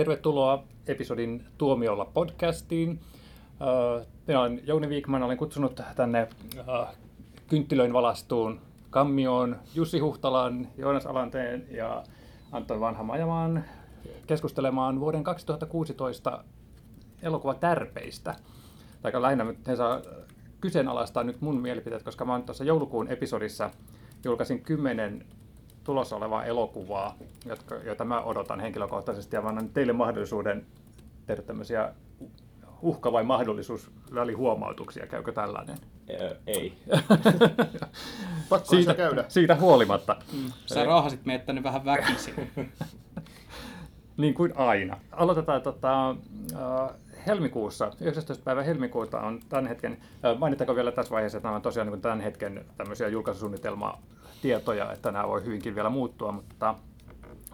Tervetuloa episodin Tuomiolla podcastiin. Minä olen Jouni Viikman, olen kutsunut tänne kynttilöin valastuun kammioon Jussi Huhtalan, Joonas Alanteen ja Anton Vanhamajamaan keskustelemaan vuoden 2016 elokuva tärpeistä. Tai lähinnä he saa kyseenalaistaa nyt mun mielipiteet, koska mä tuossa joulukuun episodissa julkaisin kymmenen tulossa olevaa elokuvaa, jotka, joita mä odotan henkilökohtaisesti ja annan teille mahdollisuuden tehdä tämmöisiä uhka vai mahdollisuus välihuomautuksia, käykö tällainen? Ei. Pakko siitä, käydä. Siitä huolimatta. Mm. Sä raahasit meidät tänne vähän väkisin. niin kuin aina. Aloitetaan tota, uh, helmikuussa, 19. päivä helmikuuta on tämän hetken, uh, mainittakoon vielä tässä vaiheessa, että nämä on tosiaan niin tämän hetken tämmöisiä julkaisusuunnitelmatietoja, että nämä voi hyvinkin vielä muuttua, mutta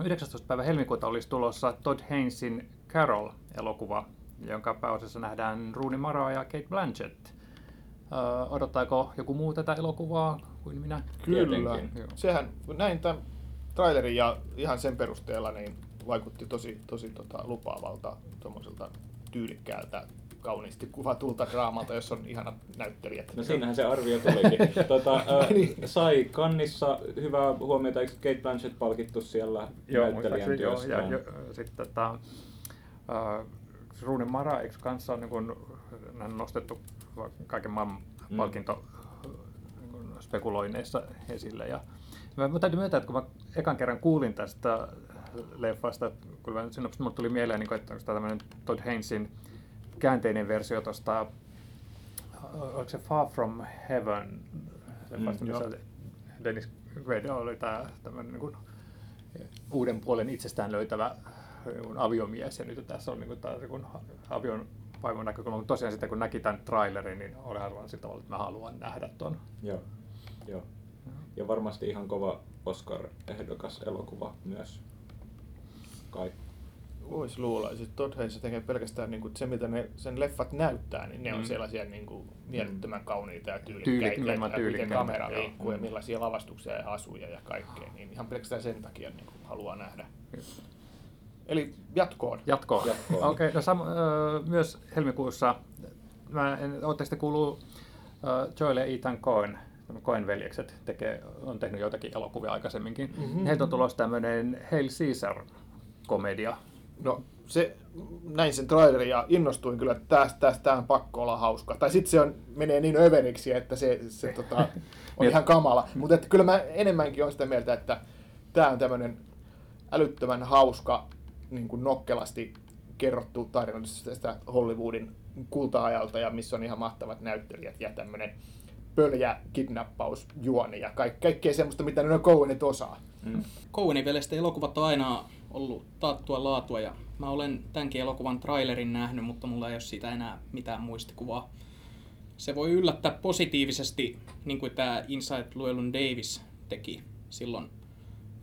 19. päivä helmikuuta olisi tulossa Todd Haynesin Carol-elokuva, jonka pääosassa nähdään Rooney Mara ja Kate Blanchett. Uh, odottaako joku muu tätä elokuvaa kuin minä? Kyllä. Sehän, näin tämän trailerin ja ihan sen perusteella niin vaikutti tosi, tosi tota, lupaavalta, tuommoiselta tyylikkäältä kauniisti kuvatulta draamalta, jossa on ihanat näyttelijät. No siinähän se arvio tulikin. tota, äh, niin. sai kannissa hyvää huomiota, eikö Kate Blanchett palkittu siellä joo, näyttelijän työstä? Joo, ja, ja, sitten tota, äh, Ruunin Mara, eikö kanssa on niin kun, nostettu kaiken maailman mm. palkinto niin spekuloinneissa esille. Ja, mä, mä täytyy myöntää, että kun mä ekan kerran kuulin tästä leffasta, kun mä synopsista mulle tuli mieleen, niin että onko tämä tämmöinen Todd Haynesin käänteinen versio tuosta, oliko se Far From Heaven, leffasta, mm, missä Dennis Quaid oli tämä tämmöinen niin kuin, uuden puolen itsestään löytävä niin aviomies, ja nyt tässä on niin kuin, tämä niin avion vaimon näkökulma, mutta tosiaan sitten kun näki tämän trailerin, niin oli aivan sillä tavalla, että mä haluan nähdä tuon. Joo, joo. Ja varmasti ihan kova Oscar-ehdokas elokuva myös kai. Voisi luulla. Siis Todd Haynes tekee pelkästään niin kuin se, mitä ne, sen leffat näyttää, niin ne mm. on sellaisia niin kuin, mielettömän kauniita ja tyylikkäitä. Tyylik, miten kamera liikkuu ja millaisia lavastuksia ja asuja ja kaikkea. Niin ihan pelkästään sen takia niin kuin, haluaa nähdä. Eli jatkoon. Jatkoon. jatkoon. Okei, okay, no sam- äh, myös helmikuussa, mä en, ootteko te kuuluu äh, Joel ja Ethan Coen, Coen veljekset tekee, on tehnyt joitakin elokuvia aikaisemminkin. Mm-hmm. Heiltä on tulossa tämmöinen Hail Caesar komedia. No se, näin sen trailerin ja innostuin kyllä, että tästä, tästä on pakko olla hauska. Tai sitten se on, menee niin överiksi, että se, se tota, on niin, ihan kamala. Mutta kyllä mä enemmänkin olen sitä mieltä, että tämä on tämmöinen älyttömän hauska, niin kuin nokkelasti kerrottu tarina tästä Hollywoodin kulta-ajalta ja missä on ihan mahtavat näyttelijät ja tämmöinen pöljä kidnappausjuoni ja kaik- kaikkea semmoista, mitä ne Coenit osaa. Mm. Velestä elokuvat on aina ollut taattua laatua ja mä olen tämänkin elokuvan trailerin nähnyt, mutta mulla ei ole siitä enää mitään muistikuvaa. Se voi yllättää positiivisesti, niin kuin tämä Inside Llewellyn Davis teki silloin.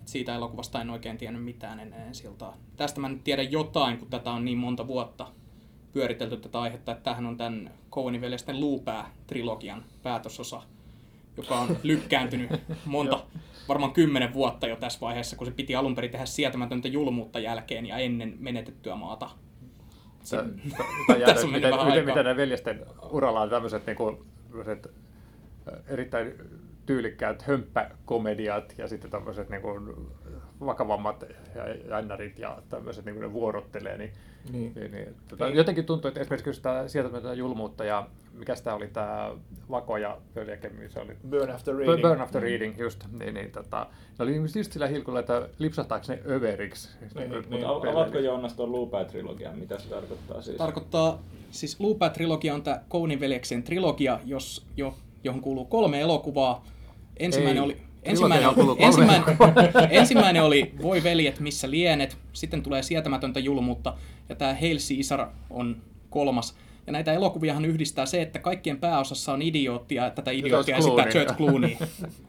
Siitä elokuvasta en oikein tiennyt mitään ennen siltaa. Tästä mä nyt tiedän jotain, kun tätä on niin monta vuotta pyöritelty tätä aihetta, että tämähän on tämän Coenin veljesten Luupää-trilogian päätösosa, joka on lykkääntynyt monta varmaan kymmenen vuotta jo tässä vaiheessa, kun se piti alun perin tehdä sietämätöntä julmuutta jälkeen ja ennen menetettyä maata. Tässä on miten, miten, miten ne veljesten uralla on tämmöiset, niin kuin, tämmöiset erittäin tyylikkäät hömppäkomediat ja sitten tämmöiset niin kuin, vakavammat jännärit ja tämmöiset niin kuin ne vuorottelee, niin, niin. niin, niin tota, jotenkin tuntuu, että esimerkiksi sitä sieltä julmuutta ja mikä tämä oli tämä Vako ja Pöljäkemmi, se oli... Burn After Reading. Burn After mm. Reading, just. Niin, niin, tota, ne oli just sillä hilkulla, että lipsahtaako ne överiksi. Niin, niin, niin. Avatko Joonas tuon Loopää-trilogian? Mitä se tarkoittaa siis? Tarkoittaa, siis Loopää-trilogia on tämä Kounin veljeksien trilogia, jos, jo, johon kuuluu kolme elokuvaa. Ensimmäinen Ei. oli Ensimmäinen, ensimmäinen, ensimmäinen oli Voi veljet, missä lienet, sitten tulee Sietämätöntä julmuutta, ja tämä Hail Caesar on kolmas. Ja näitä elokuviahan yhdistää se, että kaikkien pääosassa on idioottia, ja tätä idioottia esittää George Clooney.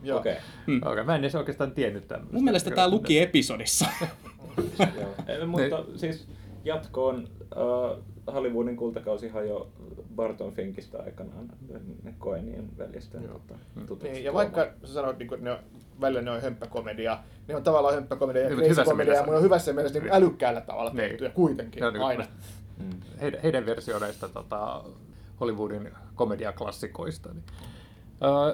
Okei, okay. hmm. okay, mä en edes oikeastaan tiennyt tämmöistä. Mun mielestä tämä luki episodissa. Mutta siis jatkoon, uh, Hollywoodin kultakausihan jo Barton Finkistä aikanaan ne Coenien veljesten tota, niin, ja vaikka sä sanoit, niin että ne on, välillä ne on hömppäkomedia, ne on tavallaan hömppäkomedia ja crazy komedia, mutta ne on hyvässä mielessä niin älykkäällä tavalla Niin. tehtyjä kuitenkin, on niin- aina. Mm. heidän, heidän versioneista tota, Hollywoodin komediaklassikoista. Niin.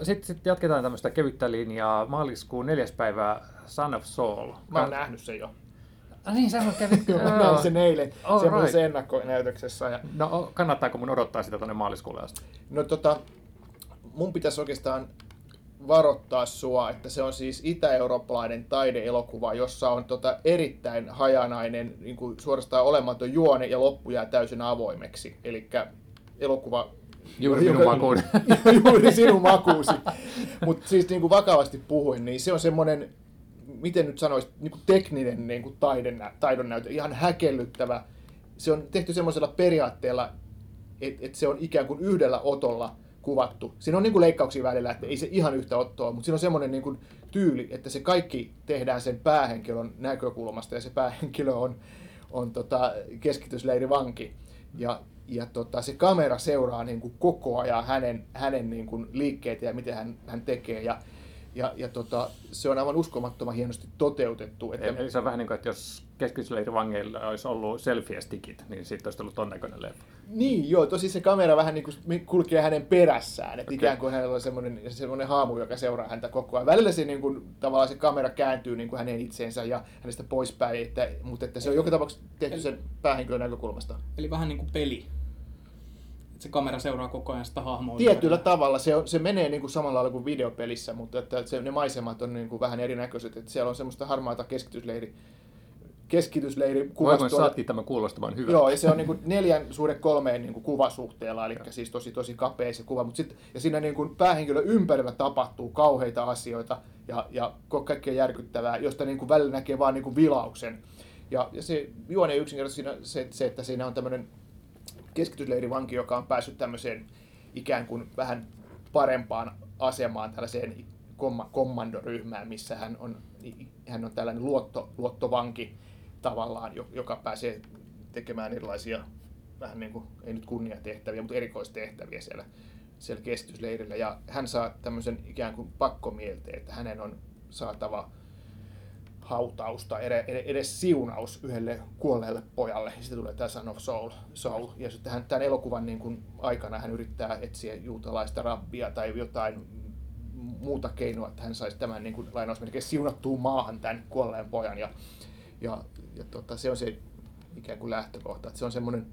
Sitten sit jatketaan tämmöistä kevyttä linjaa. Maaliskuun neljäs päivä Son of Soul. Mä oon nähnyt sen jo. Ah, niin, sähän kävit. Joo, mä näin sen eilen All semmoisessa right. ennakkonäytöksessä. Ja, No, kannattaako mun odottaa sitä tuonne maaliskuulle asti? no tota, mun pitäisi oikeastaan varoittaa sua, että se on siis itä-eurooppalainen taideelokuva, jossa on tota erittäin hajanainen, niin kuin suorastaan olematon juone ja loppu jää täysin avoimeksi. Eli elokuva... Juuri minun makuuni. juuri sinun makuusi. Mutta siis niin kuin vakavasti puhuin, niin se on semmoinen, miten nyt sanoisit, niin kuin tekninen niin kuin taiden, taidon näytö, ihan häkellyttävä. Se on tehty semmoisella periaatteella, että et se on ikään kuin yhdellä otolla kuvattu. Siinä on niin kuin leikkauksia välillä, että ei se ihan yhtä ottoa, mutta siinä on semmoinen niin kuin tyyli, että se kaikki tehdään sen päähenkilön näkökulmasta ja se päähenkilö on, on tota keskitysleirivanki. Ja, ja tota, se kamera seuraa niin kuin koko ajan hänen, hänen niin kuin liikkeitä ja miten hän, hän tekee. Ja, ja, ja tota, se on aivan uskomattoman hienosti toteutettu. Että, Eli se on vähän niin kuin, että jos keskitysleirivangeilla olisi ollut selfie-stikit, niin siitä olisi tullut ton näköinen leffa. Niin, joo, tosi se kamera vähän niin kuin kulkee hänen perässään, että Okei. ikään kuin hänellä on semmoinen, semmoinen haamu, joka seuraa häntä koko ajan. Välillä se niin kuin, tavallaan se kamera kääntyy niin kuin hänen itseensä ja hänestä poispäin, että, mutta että se on joka tapauksessa tehty sen päähenkilön näkökulmasta. Eli vähän niin kuin peli. Et se kamera seuraa koko ajan sitä hahmoa. Tietyllä ympärillä. tavalla se, on, se menee niin kuin samalla lailla kuin videopelissä, mutta että se, ne maisemat on niin kuin vähän erinäköiset, että siellä on semmoista harmaata keskitysleiri, keskitysleiri kuvastua. saatiin tämän kuulostamaan hyvältä? Joo, ja se on niin kuin neljän suhde kolmeen niin kuin kuvasuhteella, eli siis tosi tosi kapea se kuva. Mut sit, ja siinä niin kuin päähenkilö ympärillä tapahtuu kauheita asioita ja, ja kaikkea järkyttävää, josta niin kuin välillä näkee vaan niin kuin vilauksen. Ja, ja se juone yksinkertaisesti siinä, se, se, että siinä on tämmöinen keskitysleirivanki, joka on päässyt tämmöiseen ikään kuin vähän parempaan asemaan tällaiseen komma, kommandoryhmään, missä hän on, hän on tällainen luotto, luottovanki tavallaan, jo- joka pääsee tekemään erilaisia vähän niin kuin, ei nyt kunniatehtäviä, mutta erikoistehtäviä siellä, siellä keskitysleirillä. Ja hän saa tämmöisen ikään kuin pakkomielteen, että hänen on saatava hautausta, edes siunaus yhdelle kuolleelle pojalle. Ja sitten tulee tämä Son of Soul. Soul. Ja sitten hän, tämän elokuvan niin kuin aikana hän yrittää etsiä juutalaista rabbia tai jotain muuta keinoa, että hän saisi tämän niin kuin, lainausmerkeissä siunattuun maahan tämän kuolleen pojan. Ja, ja, ja tota, se on se ikään kuin lähtökohta. Että se on semmoinen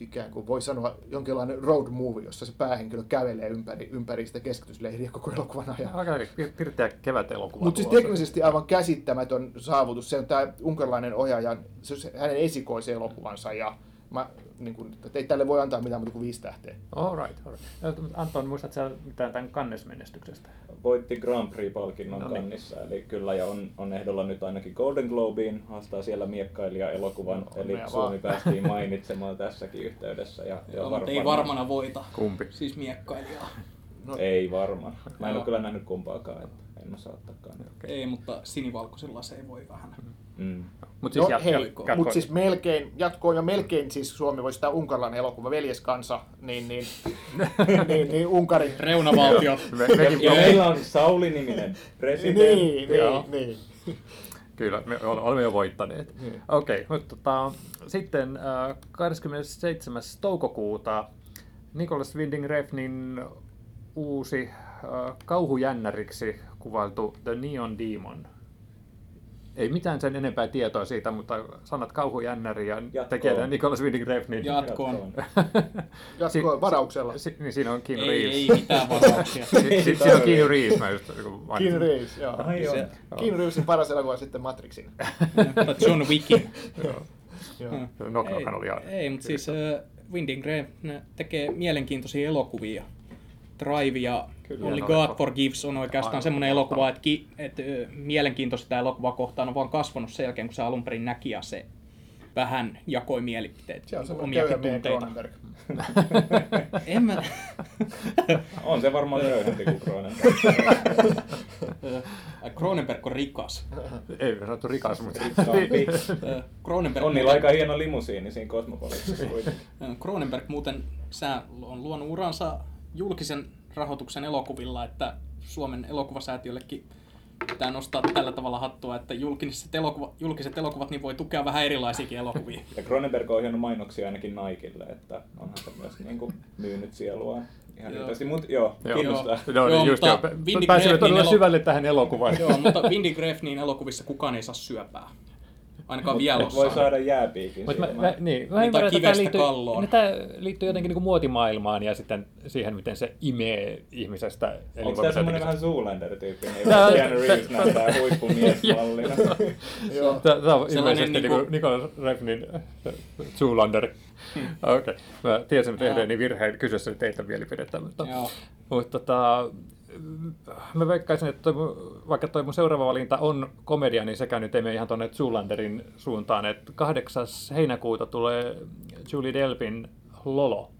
ikään kuin voi sanoa jonkinlainen road movie, jossa se päähenkilö kävelee ympäri, ympäri sitä keskitysleiriä koko elokuvan ajan. Aika pir- pirteä kevätelokuva. Mutta siis teknisesti aivan käsittämätön saavutus. Se on tämä unkarilainen ohjaaja, se on hänen esikoisen elokuvansa ja mä, niin kun, että ei tälle voi antaa mitään muuta kuin viisi tähteä. All right, all right. No, Anton, muistatko sä mitään tämän kannesmenestyksestä? Voitti Grand Prix-palkinnon No no niin. Kannissa, eli kyllä, ja on, on ehdolla nyt ainakin Golden Globeen, haastaa siellä miekkailija-elokuvan, No, eli Suomi vaan. päästiin mainitsemaan tässäkin yhteydessä. Ja, ja Joo, mutta ei varmaan- varmana voita. Kumpi? Siis miekkailijaa. No, Ei varmaan. Mä en ole kyllä nähnyt kumpaakaan, että en osaa ottaakaan. Ei, mutta sinivalkoisilla se ei voi vähän. Mm. Mut siis no jat- hei, jatko- mutta siis melkein, jatkoon ja melkein siis Suomi voisi sitä unkarilainen elokuva Veljeskansa, niin, niin, niin, niin Unkari. Reunavaltio. Ja meillä on Sauli-niminen presidentti. Niin, niin, niin. Kyllä, me ol- olemme jo voittaneet. Niin. Okei, mutta tota, sitten äh, 27. toukokuuta Nicholas Winding Refnin uusi äh, kauhujännäriksi kuvailtu The Neon Demon. Ei mitään sen enempää tietoa siitä, mutta sanat kauhujännäri ja Jatkoon. tekijänä Nicholas Winding Refnin. Jatkoon. Jatkoon varauksella. Si, niin siinä on Keanu Ei, Reeves. ei mitään varauksia. Si, si, siinä on Keanu Reeves, mä just. Keanu Reeves, joo. Ai joo. Keanu Reevesin paras elokuva sitten Matrixin. John Wickin. Joo. Knock Knockan oli ihan- ei, mutta siis äh, Winding Refn tekee mielenkiintoisia elokuvia. Drive ja Kyllä, Only God leffa. Forgives on oikeastaan semmoinen elokuva, että, ki, että ö, mielenkiintoista tämä elokuva kohtaan on vaan kasvanut sen jälkeen, kun se alun perin näki ja se vähän jakoi mielipiteet, Se on semmoinen omiakin köyhä meidän tunteita. En mä... On se varmaan köyhempi kuin Cronenberg. Cronenberg on rikas. Ei sanottu rikas, mutta... Rikkaampi. Cronenberg, On niillä aika hieno limusiini siinä Cosmopolitissa kuitenkin. Cronenberg muuten sä on luonut uransa julkisen rahoituksen elokuvilla, että Suomen elokuvasäätiöllekin pitää nostaa tällä tavalla hattua, että julkiset, elokuva, julkiset elokuvat niin voi tukea vähän erilaisiakin elokuvia. Ja Cronenberg on ohjannut mainoksia ainakin Nikelle, että onhan se myös niin kuin myynyt sieluaan ihan Joo. Mutta joo, Joo. kiinnostaa. No, Joo, niin just mutta joo. Pääsimme todella elo- syvälle tähän elokuvaan. Joo, mutta Windy Grefnin elokuvissa kukaan ei saa syöpää. Ainakaan vielä Et voi saada jääpiikin Mutta mä, mä, niin, mä Niin, ymmärrän, tai että tämä kivestä liittyy, kalloon. niin tämä liittyy jotenkin niin muotimaailmaan ja sitten siihen, miten se imee ihmisestä. Onko tämä semmoinen vähän Zoolander-tyyppinen, jossa Keanu Reeves tää- näyttää huippumiesmallina? Joo. Tämä, on ilmeisesti niinku- niinku... Nicholas Refnin äh, Zoolander. Okei. Okay. Mä tiesin Joo. tehneeni virheen kysyessäni teiltä mielipidettä, mutta, Joo. mutta tota, mä veikkaisin, että vaikka toi mun seuraava valinta on komedia, niin sekään nyt ei mene ihan tuonne Zoolanderin suuntaan. Että 8. heinäkuuta tulee Julie Delpin Lolo.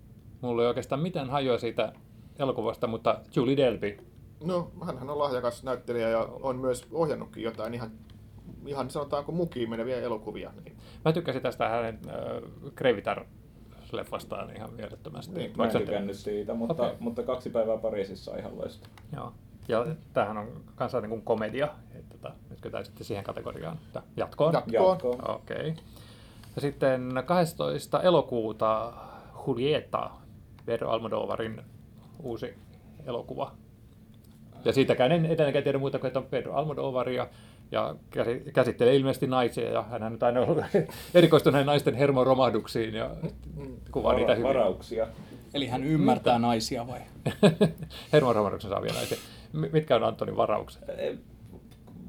Mulla ei oikeastaan mitään hajoa siitä elokuvasta, mutta Julie Delpy. No, hänhän on lahjakas näyttelijä ja on myös ohjannutkin jotain ihan, ihan sanotaanko mukiin meneviä elokuvia. Niin. Mä tykkäsin tästä hänen äh, leffastaan ihan mielettömästi. Niin, Mä en tykännyt siitä, mutta, Okei. mutta kaksi päivää Pariisissa on ihan loistava. Joo. Ja tämähän on kanssa niin kuin komedia. Että tota, nytkö tämä sitten siihen kategoriaan? Tää Jatkoon? Jatkoon. Jatkoon. Okei. Okay. Ja sitten 12. elokuuta Julieta, Pedro Almodovarin uusi elokuva. Ja siitäkään en edelleenkään tiedä muuta kuin, että on Pedro Almodovaria ja käsi- käsittelee ilmeisesti naisia ja hän on nyt aina ollut erikoistunut näihin naisten hermoromahduksiin ja kuvaa niitä Vara- hyvin. varauksia. Eli hän ymmärtää naisia vai? Hermoromahduksen saavia naisia. Mitkä on Antonin varaukset? Eh,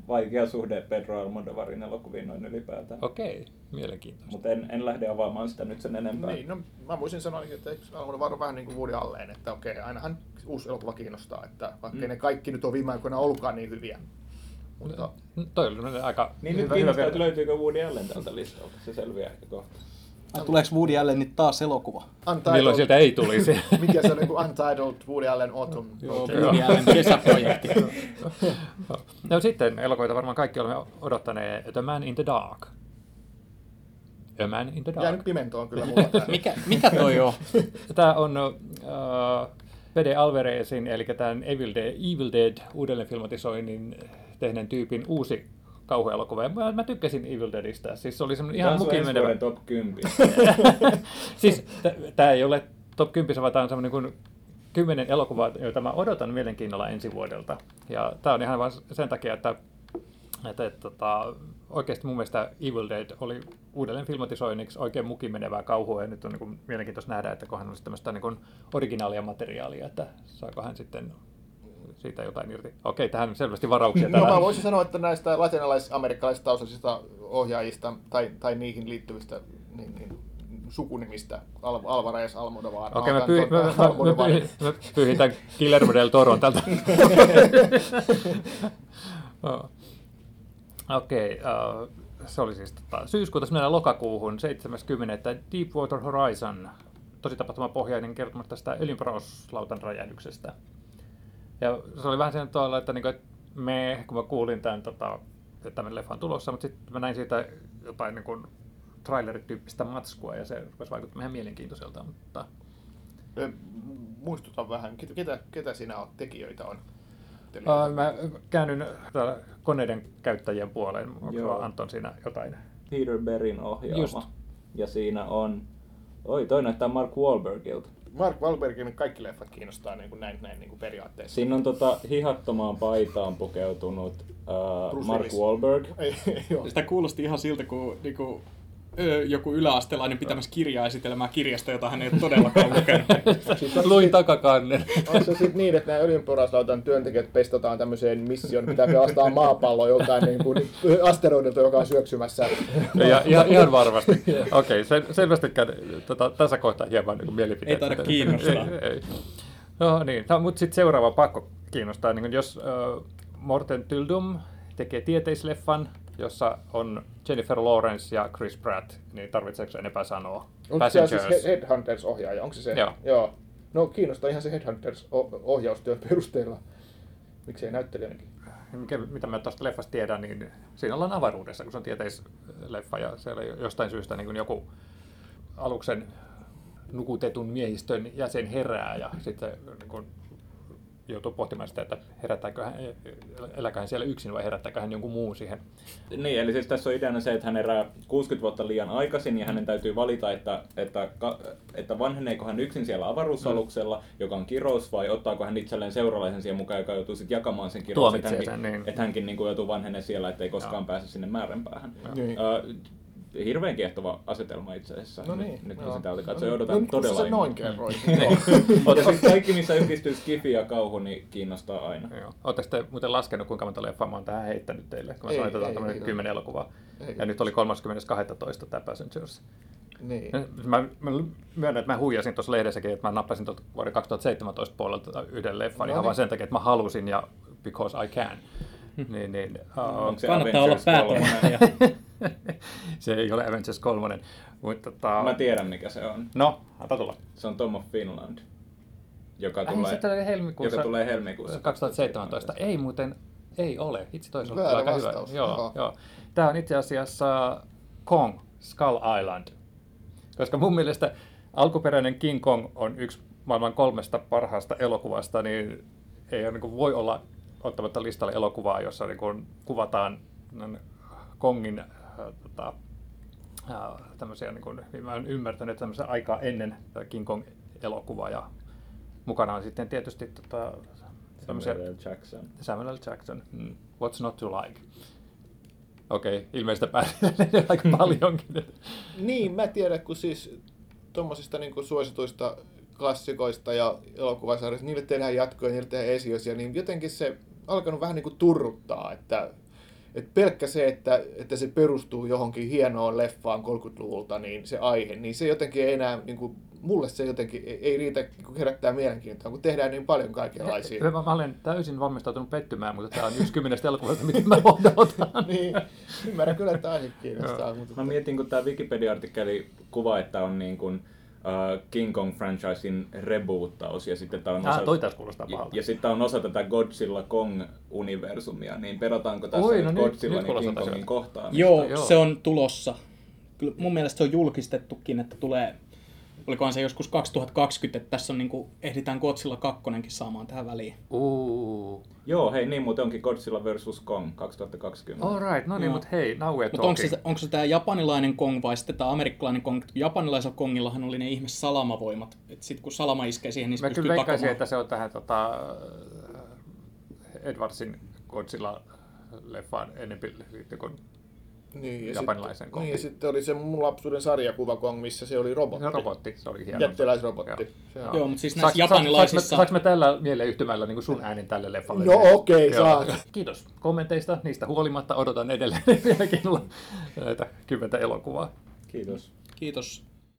Vaikea suhde Pedro Almodovarin elokuviin noin ylipäätään. Okei, mielenkiintoista. Mutta en, en lähde avaamaan sitä nyt sen enempää. Niin, no, mä voisin sanoa, että Almodovar on vähän niin kuin Woody Allen, että okei, ainahan uusi elokuva kiinnostaa, että vaikka Mm. ne kaikki nyt on viime aikoina ollutkaan niin hyviä. Mutta No, Toi oli aika Niin nyt hyvä, kiinnostaa, hyvä että löytyykö Woody Allen tältä listalta. Se selviää ehkä kohta. Ai, tuleeko Woody Allenit taas elokuva? Untitled, Milloin sieltä ei tulisi? mikä se on niin kuin Untitled Woody Allen Autumn. Joo. Woody Allen kesäprojekti. no sitten elokuita varmaan kaikki olemme odottaneet The Man in the Dark. A Man in the Dark. Jäänyt pimentoon kyllä mulla. Mikä, mikä toi on? Tämä on uh, Pede Alvarezin, eli tämän Evil Dead, Evil Dead uudelleenfilmatisoinnin tehneen tyypin uusi kauhuelokuva. Ja mä, mä tykkäsin Evil Deadistä. Siis se oli semmoinen ihan mukimenevä. vuoden top 10. siis tämä ei ole top 10, vaan tämä on semmoinen kuin kymmenen elokuvaa, joita mä odotan mielenkiinnolla ensi vuodelta. Ja tämä on ihan vain sen takia, että, että, että tota, oikeasti mun mielestä Evil Dead oli uudelleen filmatisoinniksi oikein mukimenevää kauhua, ja nyt on niin kuin mielenkiintoista nähdä, että kun hän olisi tämmöistä niin kuin originaalia materiaalia, että saako hän sitten siitä jotain irti. Okei, tähän selvästi varauksia. No mä voisin sanoa, että näistä latinalais-amerikkalaistaustaisista ohjaajista tai, tai niihin liittyvistä niin, niin, sukunimistä, Al- Alvarez, Almodovar. Okei, mä, pyy- ton mä, mä, mä, mä pyyhin tämän Guillermo del Toron tältä. Okei, uh, se oli siis tota, syyskuuta, mennään lokakuuhun 70. Deepwater Horizon, tosi tapahtumapohjainen kertomus tästä öljynporauslautan räjähdyksestä. Ja se oli vähän sen tavalla, että, niinku, että me, kun mä kuulin tämän, tota, että tämän leffan tulossa, mutta sitten mä näin siitä jotain niin kuin, trailerityyppistä matskua ja se rupesi vaikuttamaan ihan mielenkiintoiselta, mutta Ö, Muistuta vähän, ketä, ketä, siinä on, tekijöitä on? Uh, mä käännyn koneiden käyttäjien puoleen. Onko Joo. Anton siinä jotain? Peter Berrin ohjaama. Just. Ja siinä on... Oi, toi näyttää Mark Wahlbergilta. Mark Wahlbergin kaikki leffat kiinnostaa niin kuin näin, näin niin kuin periaatteessa. Siinä on tota hihattomaan paitaan pukeutunut uh, Mark. Wahlberg. Ei, joo. Sitä kuulosti ihan siltä, kun niinku, ö, joku yläastelainen pitämässä kirjaa esitelmää kirjasta, jota hän ei ole todellakaan lukenut. Luin takakannen. Onko se sitten niin, että nämä öljynporauslautan työntekijät pestataan tämmöiseen missioon, pitää pelastaa maapallo joltain niin kuin asteroidilta, joka on syöksymässä? ja, ihan, ihan varmasti. Okei, okay, sel, selvästikään tota, tässä kohtaa hieman niin mielipiteet. Ei taida kiinnostaa. ei, ei. No niin, no, mutta sitten seuraava pakko kiinnostaa. Niin jos äh, Morten Tyldum tekee tieteisleffan, jossa on Jennifer Lawrence ja Chris Pratt, niin tarvitseeko enempää sanoa? Onko se siis Headhunters-ohjaaja? Onko se se? Joo. Joo. No kiinnostaa ihan se Headhunters-ohjaustyön perusteella. Miksei näyttelijänäkin? Mikä, mitä mä tuosta leffasta tiedän, niin siinä ollaan avaruudessa, kun se on tieteisleffa ja siellä jostain syystä niin joku aluksen nukutetun miehistön jäsen herää ja sitten niin joutuu pohtimaan sitä, että herättääkö hän, eläkö hän siellä yksin vai herättääkö hän jonkun muun siihen. Niin, eli siis tässä on ideana se, että hän herää 60 vuotta liian aikaisin ja hänen täytyy valita, että, että, että vanheneeko hän yksin siellä avaruusaluksella, joka on kirous, vai ottaako hän itselleen seuralaisen siihen mukaan, joka joutuu sitten jakamaan sen kirous, että hänkin, sen, niin. että hänkin niin kuin joutuu vanheneen siellä, ettei koskaan Joo. pääse sinne määränpäähän. Niin. Ö, hirveän kiehtova asetelma itse asiassa. No nyt, niin. nyt kun sen täältä katsoo, No, odotan no, kun todella sä noin kerroit. Ja siis kaikki, missä yhdistyy skifi ja kauhu, niin kiinnostaa aina. Joo. Oletteko te muuten laskenut, kuinka monta leffaa mä oon tähän heittänyt teille? Kun mä sanoin, että on tämmöinen ei. kymmenen elokuvaa. Ei. Ja nyt oli 30.12. tämä Passengers. niin. Mä, mä myönnän, että mä huijasin tuossa lehdessäkin, että mä nappasin tuolta vuoden 2017 puolelta yhden leffan No ihan niin. vaan sen takia, että mä halusin ja because I can. niin, niin, Onko se Kannattaa olla Avengers kolmonen? päätoimittaja. se ei ole Avengers 3. Mutta, tota, Mä tiedän, mikä se on. No, antaa tulla. Se on Tom of Finland, joka Ai, tulee, se tulee helmikuussa. joka tulee helmikuussa 2017. Ei muuten, ei ole. Itse Väärä aika hyvä. vastaus. Joo, Aha. joo. Tämä on itse asiassa Kong, Skull Island. Koska mun mielestä alkuperäinen King Kong on yksi maailman kolmesta parhaasta elokuvasta, niin ei niin kuin voi olla ottamatta listalle elokuvaa, jossa niin kuin kuvataan Kongin äh, tota, äh, tämmöisiä, niin kuin, mä olen ymmärtänyt, että tämmöisiä aikaa ennen King Kong-elokuvaa ja mukana on sitten tietysti tota, tämmöisiä Samuel L. Jackson. Samuel L. Jackson, mm. What's not to like? Okei, okay, ilmeistä päälle aika paljonkin. Niin, mä tiedän, kun siis tuommoisista niin suosituista klassikoista ja elokuvasarjoista, niille tehdään jatkoja, niille tehdään esiosia, niin jotenkin se alkanut vähän niin kuin turruttaa, että, että pelkkä se, että, että se perustuu johonkin hienoon leffaan 30-luvulta, niin se aihe, niin se jotenkin ei enää, niin kuin, mulle se jotenkin ei, ei riitä niin kuin herättää mielenkiintoa, kun tehdään niin paljon kaikenlaisia. Mä, mä olen täysin valmistautunut pettymään, mutta tämä on yksi kymmenestä elokuvasta, mitä mä odotan. niin, ymmärrän kyllä, että aihe kiinnostaa. mutta Mä mietin, kun tämä Wikipedia-artikkeli kuva, että on niin kuin, uh, King Kong franchisein reboottaus ja sitten tämä on Ah, osa, toi taas kuulostaa ja, pahalta. ja sitten tää on osa tätä Godzilla Kong-universumia, niin perataanko tässä Oi, no nyt- Godzilla nyt ja King Kongin kohtaamista? Joo, Joo. se on tulossa. Kyllä mun mielestä se on julkistettukin, että tulee, olikohan se joskus 2020, että tässä on niin kuin, ehditään Godzilla 2 saamaan tähän väliin. Uh. Joo, hei, niin muuten onkin Godzilla vs. Kong 2020. All right, no niin, mutta hei, now we're Mutta onko talking. se, onko se tämä japanilainen Kong vai sitten tämä amerikkalainen Kong? Japanilaisella Kongillahan oli ne ihme salamavoimat. Että sitten kun salama iskee siihen, niin se Mä pystyy kyllä että se on tähän tota, Edwardsin Godzilla-leffaan enempi liittyy kuin Niin, ja Japanilaisen sitten, Kongin. niin, ja sitten oli se mun lapsuuden sarjakuva Kong, missä se oli robotti. se robotti, se oli hieno. Jättiläisrobotti. Joo. Se on. Joo, mutta siis näissä saaks, saaks, japanilaisissa... saaks me tällä mieleyhtymällä niin sun äänen tälle leffalle? No okei, Joo. saat. Kiitos kommenteista. Niistä huolimatta odotan edelleen vieläkin näitä kymmentä elokuvaa. Kiitos. Kiitos.